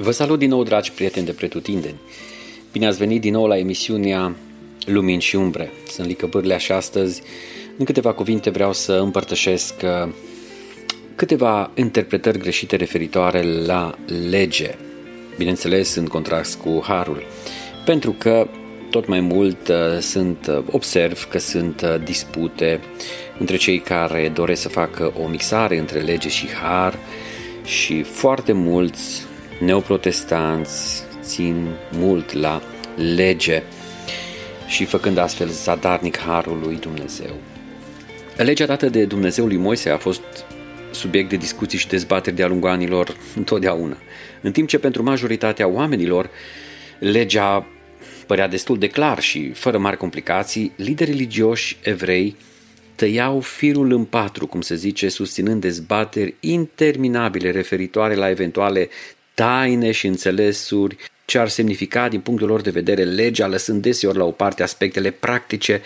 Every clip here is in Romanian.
Vă salut din nou, dragi prieteni de pretutindeni. Bine ați venit din nou la emisiunea Lumini și Umbre. Sunt Lică Bârlea și astăzi, în câteva cuvinte, vreau să împărtășesc uh, câteva interpretări greșite referitoare la lege. Bineînțeles, în contrast cu Harul. Pentru că tot mai mult uh, sunt, uh, observ că sunt dispute între cei care doresc să facă o mixare între lege și har și foarte mulți neoprotestanți țin mult la lege și făcând astfel zadarnic harul lui Dumnezeu. Legea dată de Dumnezeu lui Moise a fost subiect de discuții și dezbateri de-a lungul anilor întotdeauna. În timp ce pentru majoritatea oamenilor legea părea destul de clar și fără mari complicații, lideri religioși evrei tăiau firul în patru, cum se zice, susținând dezbateri interminabile referitoare la eventuale taine și înțelesuri ce ar semnifica din punctul lor de vedere legea, lăsând deseori la o parte aspectele practice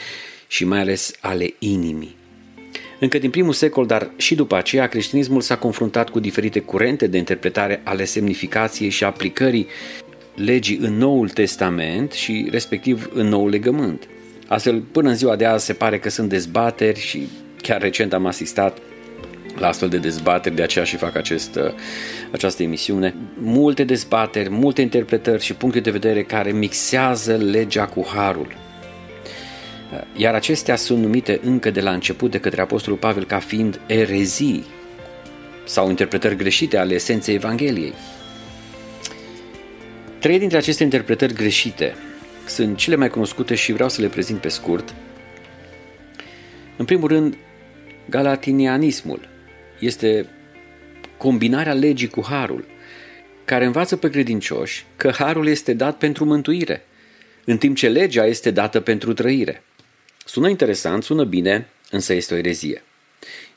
și mai ales ale inimii. Încă din primul secol, dar și după aceea, creștinismul s-a confruntat cu diferite curente de interpretare ale semnificației și aplicării legii în Noul Testament și respectiv în Noul Legământ. Astfel, până în ziua de azi se pare că sunt dezbateri și chiar recent am asistat la astfel de dezbateri, de aceea și fac acest, uh, această emisiune. Multe dezbateri, multe interpretări și puncte de vedere care mixează legea cu harul. Uh, iar acestea sunt numite încă de la început de către Apostolul Pavel ca fiind erezii sau interpretări greșite ale esenței Evangheliei. Trei dintre aceste interpretări greșite sunt cele mai cunoscute și vreau să le prezint pe scurt. În primul rând, galatinianismul, este combinarea legii cu harul, care învață pe credincioși că harul este dat pentru mântuire, în timp ce legea este dată pentru trăire. Sună interesant, sună bine, însă este o erezie.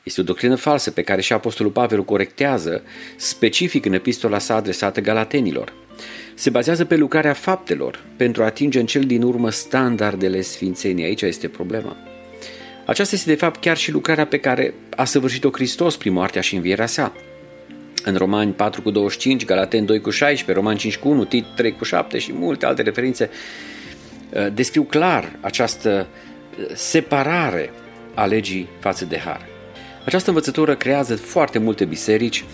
Este o doctrină falsă pe care și Apostolul Pavel o corectează specific în epistola sa adresată galatenilor. Se bazează pe lucrarea faptelor pentru a atinge în cel din urmă standardele sfințeniei. Aici este problema. Aceasta este de fapt chiar și lucrarea pe care a săvârșit-o Hristos prin moartea și învierea sa. În Romani 4 cu 25, Galaten 2 cu 16, Romani 5 cu 1, Tit 3 cu 7 și multe alte referințe uh, descriu clar această uh, separare a legii față de har. Această învățătură creează foarte multe biserici,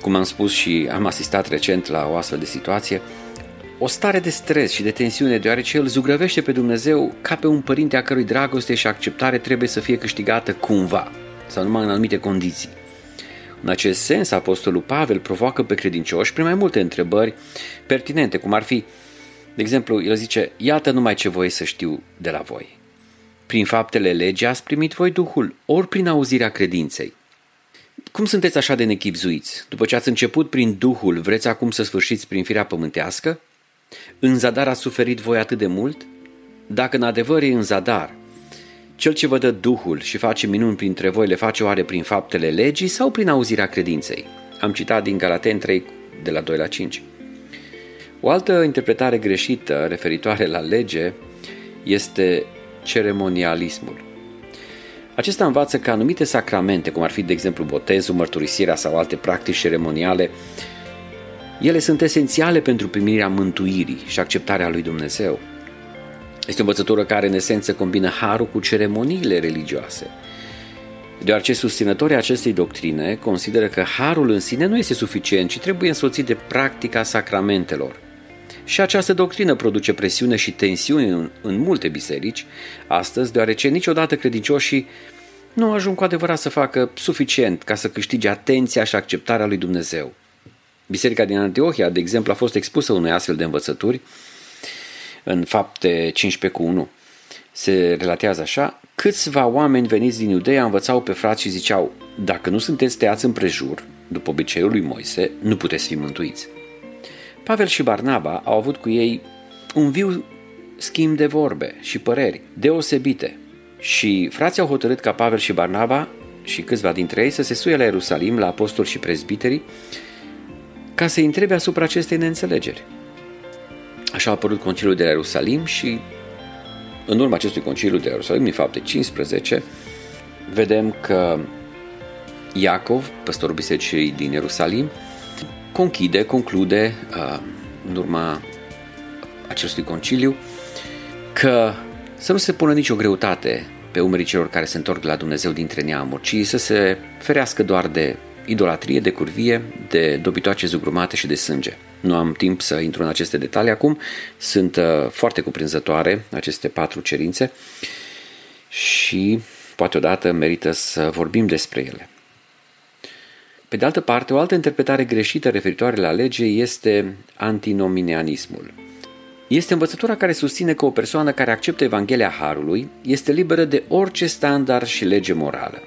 cum am spus și am asistat recent la o astfel de situație, o stare de stres și de tensiune, deoarece el zugrăvește pe Dumnezeu ca pe un părinte a cărui dragoste și acceptare trebuie să fie câștigată cumva, sau numai în anumite condiții. În acest sens, Apostolul Pavel provoacă pe credincioși prin mai multe întrebări pertinente, cum ar fi, de exemplu, el zice, iată numai ce voi să știu de la voi. Prin faptele legii ați primit voi Duhul, ori prin auzirea credinței. Cum sunteți așa de nechipzuiți? După ce ați început prin Duhul, vreți acum să sfârșiți prin firea pământească? În zadar a suferit voi atât de mult? Dacă în adevăr e în zadar, cel ce vă dă Duhul și face minuni printre voi le face oare prin faptele legii sau prin auzirea credinței? Am citat din Galaten 3 de la 2 la 5. O altă interpretare greșită referitoare la lege este ceremonialismul. Acesta învață că anumite sacramente, cum ar fi de exemplu botezul, mărturisirea sau alte practici ceremoniale, ele sunt esențiale pentru primirea mântuirii și acceptarea lui Dumnezeu. Este o învățătură care în esență combină harul cu ceremoniile religioase. Deoarece susținătorii acestei doctrine consideră că harul în sine nu este suficient, ci trebuie însoțit de practica sacramentelor. Și această doctrină produce presiune și tensiuni în, în multe biserici astăzi, deoarece niciodată credincioșii nu ajung cu adevărat să facă suficient ca să câștige atenția și acceptarea lui Dumnezeu. Biserica din Antiohia, de exemplu, a fost expusă unei astfel de învățături în fapte 15 cu 1. Se relatează așa, câțiva oameni veniți din Iudeea învățau pe frați și ziceau, dacă nu sunteți tăiați împrejur, după obiceiul lui Moise, nu puteți fi mântuiți. Pavel și Barnaba au avut cu ei un viu schimb de vorbe și păreri deosebite și frații au hotărât ca Pavel și Barnaba și câțiva dintre ei să se suie la Ierusalim, la apostoli și prezbiterii, ca să-i întrebe asupra acestei neînțelegeri. Așa a apărut Conciliul de la Ierusalim și în urma acestui Conciliu de la Ierusalim, din fapte 15, vedem că Iacov, păstorul bisericii din Ierusalim, conchide, conclude în urma acestui conciliu că să nu se pună nicio greutate pe umerii celor care se întorc la Dumnezeu dintre neamuri, ci să se ferească doar de idolatrie, de curvie, de dobitoace zugrumate și de sânge. Nu am timp să intru în aceste detalii acum, sunt uh, foarte cuprinzătoare aceste patru cerințe și poate odată merită să vorbim despre ele. Pe de altă parte, o altă interpretare greșită referitoare la lege este antinomineanismul. Este învățătura care susține că o persoană care acceptă Evanghelia Harului este liberă de orice standard și lege morală.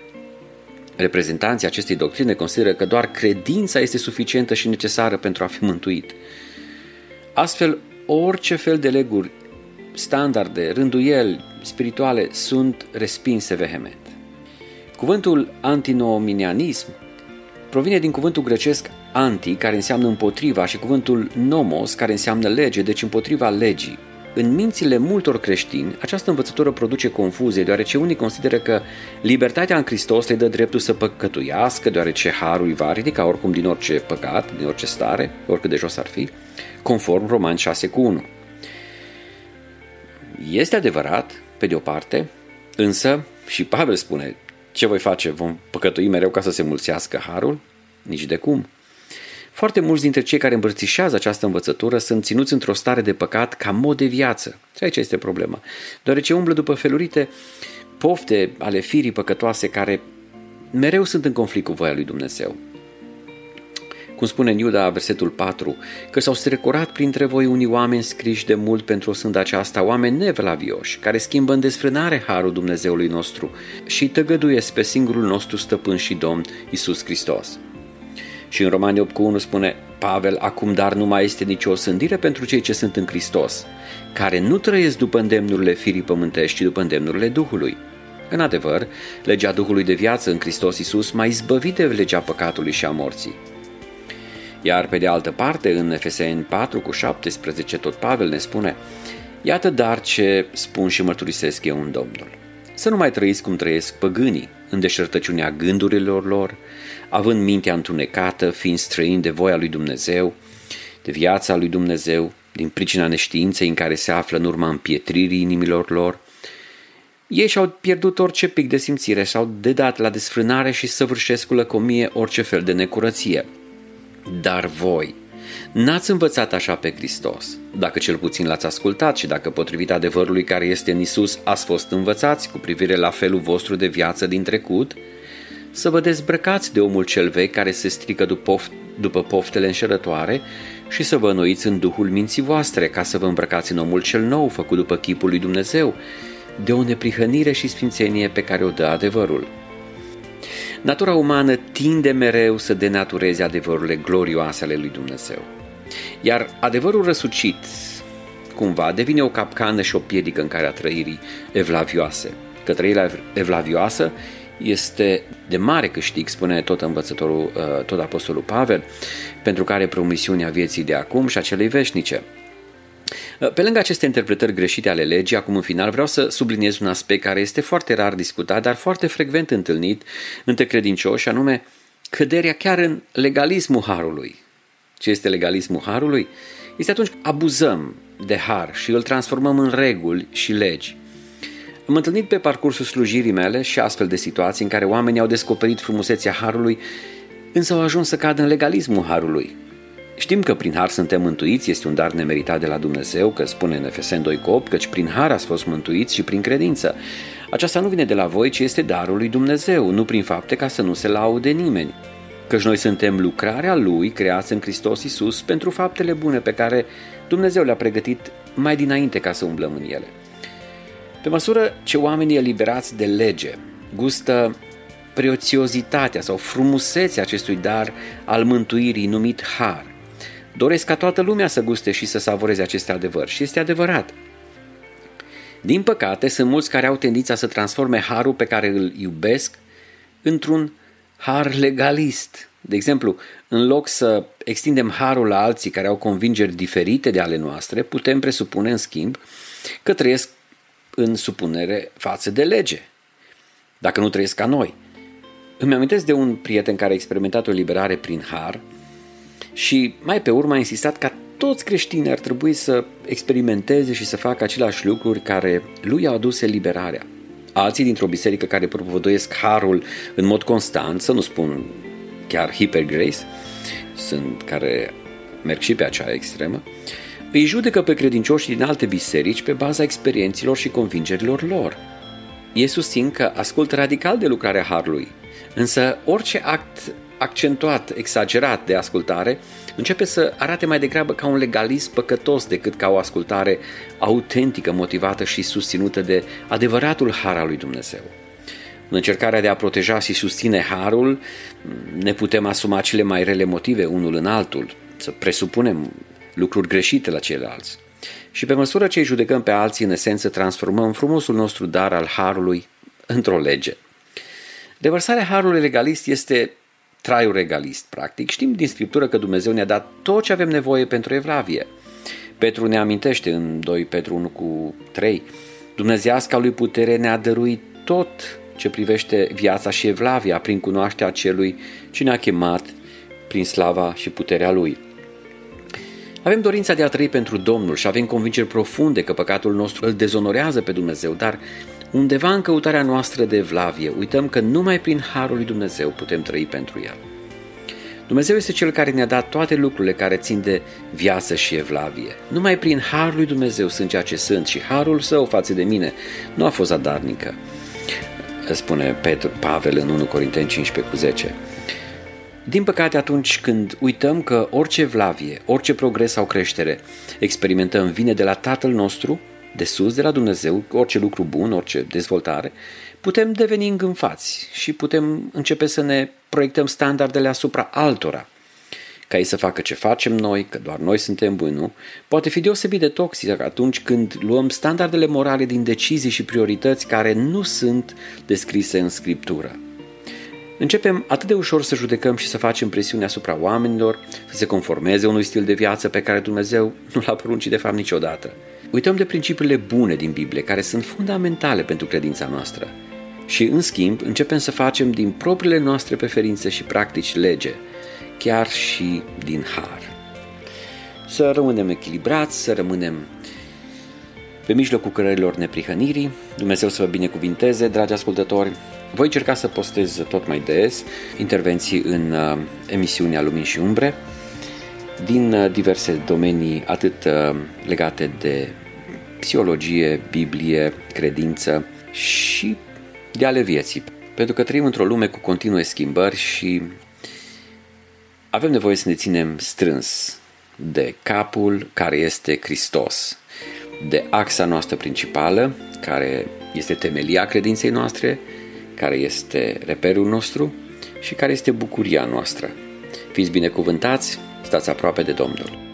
Reprezentanții acestei doctrine consideră că doar credința este suficientă și necesară pentru a fi mântuit. Astfel, orice fel de leguri, standarde, rânduieli spirituale sunt respinse vehement. Cuvântul antinominianism provine din cuvântul grecesc anti, care înseamnă împotriva, și cuvântul nomos, care înseamnă lege, deci împotriva legii. În mințile multor creștini, această învățătură produce confuzie, deoarece unii consideră că libertatea în Hristos le dă dreptul să păcătuiască, deoarece harul îi va ridica oricum din orice păcat, din orice stare, oricât de jos ar fi, conform Roman 6 cu 1. Este adevărat, pe de o parte, însă și Pavel spune, ce voi face? Vom păcătui mereu ca să se mulțească harul? Nici de cum. Foarte mulți dintre cei care îmbrățișează această învățătură sunt ținuți într-o stare de păcat ca mod de viață. Și aici este problema. Deoarece umblă după felurite pofte ale firii păcătoase care mereu sunt în conflict cu voia lui Dumnezeu. Cum spune în Iuda, versetul 4, că s-au strecurat printre voi unii oameni scriși de mult pentru o sândă aceasta, oameni nevlavioși, care schimbă în desfrânare harul Dumnezeului nostru și tăgăduiesc pe singurul nostru stăpân și domn, Isus Hristos. Și în Romani 8 cu 1 spune Pavel, acum dar nu mai este nicio osândire pentru cei ce sunt în Hristos, care nu trăiesc după îndemnurile firii pământești, ci după îndemnurile Duhului. În adevăr, legea Duhului de viață în Hristos Iisus mai izbăvit de legea păcatului și a morții. Iar pe de altă parte, în Efeseni 4 cu 17, tot Pavel ne spune Iată dar ce spun și mărturisesc eu în Domnul. Să nu mai trăiți cum trăiesc păgânii, în deșertăciunea gândurilor lor, având mintea întunecată, fiind străini de voia lui Dumnezeu, de viața lui Dumnezeu, din pricina neștiinței în care se află în urma împietririi inimilor lor. Ei și-au pierdut orice pic de simțire, și-au dedat la desfrânare și săvârșesc cu lăcomie orice fel de necurăție. Dar voi, N-ați învățat așa pe Hristos, dacă cel puțin l-ați ascultat și dacă potrivit adevărului care este în Isus ați fost învățați cu privire la felul vostru de viață din trecut, să vă dezbrăcați de omul cel vechi care se strică după, după poftele înșelătoare și să vă înnoiți în Duhul minții voastre ca să vă îmbrăcați în omul cel nou făcut după chipul lui Dumnezeu, de o neprihănire și sfințenie pe care o dă adevărul. Natura umană tinde mereu să denatureze adevărurile glorioase ale lui Dumnezeu. Iar adevărul răsucit, cumva, devine o capcană și o piedică în care a trăirii evlavioase. Că trăirea evlavioasă este de mare câștig, spune tot învățătorul, uh, tot apostolul Pavel, pentru care promisiunea vieții de acum și a celei veșnice. Uh, pe lângă aceste interpretări greșite ale legii, acum în final vreau să subliniez un aspect care este foarte rar discutat, dar foarte frecvent întâlnit între credincioși, anume căderea chiar în legalismul harului. Ce este legalismul harului? Este atunci când abuzăm de har și îl transformăm în reguli și legi. Am întâlnit pe parcursul slujirii mele și astfel de situații în care oamenii au descoperit frumusețea harului, însă au ajuns să cadă în legalismul harului. Știm că prin har suntem mântuiți, este un dar nemeritat de la Dumnezeu, că spune în Efesen 2 8, căci prin har ați fost mântuiți și prin credință. Aceasta nu vine de la voi, ci este darul lui Dumnezeu, nu prin fapte ca să nu se laude nimeni. Căci noi suntem lucrarea Lui, creați în Hristos Isus, pentru faptele bune pe care Dumnezeu le-a pregătit mai dinainte ca să umblăm în ele. Pe măsură ce oamenii eliberați de lege gustă prețiozitatea sau frumusețea acestui dar al mântuirii numit har, doresc ca toată lumea să guste și să savoreze aceste adevăr și este adevărat. Din păcate, sunt mulți care au tendința să transforme harul pe care îl iubesc într-un har legalist. De exemplu, în loc să extindem harul la alții care au convingeri diferite de ale noastre, putem presupune, în schimb, că trăiesc în supunere față de lege, dacă nu trăiesc ca noi. Îmi amintesc de un prieten care a experimentat o liberare prin har Și mai pe urmă a insistat ca toți creștinii ar trebui să experimenteze și să facă aceleași lucruri care lui au adus eliberarea. Alții dintr-o biserică care propovăduiesc harul în mod constant, să nu spun chiar hypergrace, sunt care merg și pe acea extremă, îi judecă pe credincioșii din alte biserici pe baza experienților și convingerilor lor. Ei susțin că ascultă radical de lucrarea Harului, însă orice act accentuat, exagerat de ascultare, începe să arate mai degrabă ca un legalism păcătos decât ca o ascultare autentică, motivată și susținută de adevăratul har al lui Dumnezeu. În încercarea de a proteja și susține harul, ne putem asuma cele mai rele motive unul în altul, să presupunem lucruri greșite la ceilalți. Și pe măsură ce îi judecăm pe alții, în esență, transformăm frumosul nostru dar al harului într-o lege. Devărsarea harului legalist este traiul regalist, practic. Știm din Scriptură că Dumnezeu ne-a dat tot ce avem nevoie pentru evlavie. Petru ne amintește în 2 Petru 1 cu 3, Dumnezeasca lui putere ne-a dăruit tot ce privește viața și evlavia prin cunoașterea celui ce ne-a chemat prin slava și puterea lui. Avem dorința de a trăi pentru Domnul și avem convingeri profunde că păcatul nostru îl dezonorează pe Dumnezeu, dar undeva în căutarea noastră de evlavie uităm că numai prin Harul lui Dumnezeu putem trăi pentru El. Dumnezeu este Cel care ne-a dat toate lucrurile care țin de viață și evlavie. Numai prin Harul lui Dumnezeu sunt ceea ce sunt și Harul Său față de mine nu a fost zadarnică, spune Petru, Pavel în 1 Corinteni 15 cu 10. Din păcate, atunci când uităm că orice vlavie, orice progres sau creștere experimentăm vine de la Tatăl nostru, de sus, de la Dumnezeu, orice lucru bun, orice dezvoltare, putem deveni îngânfați și putem începe să ne proiectăm standardele asupra altora. Ca ei să facă ce facem noi, că doar noi suntem buni, nu? Poate fi deosebit de toxic atunci când luăm standardele morale din decizii și priorități care nu sunt descrise în Scriptură. Începem atât de ușor să judecăm și să facem presiune asupra oamenilor, să se conformeze unui stil de viață pe care Dumnezeu nu l-a poruncit de fapt niciodată. Uităm de principiile bune din Biblie, care sunt fundamentale pentru credința noastră. Și, în schimb, începem să facem din propriile noastre preferințe și practici lege, chiar și din har. Să rămânem echilibrați, să rămânem pe mijlocul cărărilor neprihănirii. Dumnezeu să vă binecuvinteze, dragi ascultători. Voi încerca să postez tot mai des intervenții în uh, emisiunea Lumini și Umbre din uh, diverse domenii, atât uh, legate de psihologie, Biblie, credință și de ale vieții. Pentru că trăim într-o lume cu continue schimbări și avem nevoie să ne ținem strâns de capul care este Hristos, de axa noastră principală, care este temelia credinței noastre, care este reperul nostru și care este bucuria noastră. Fiți binecuvântați, stați aproape de Domnul.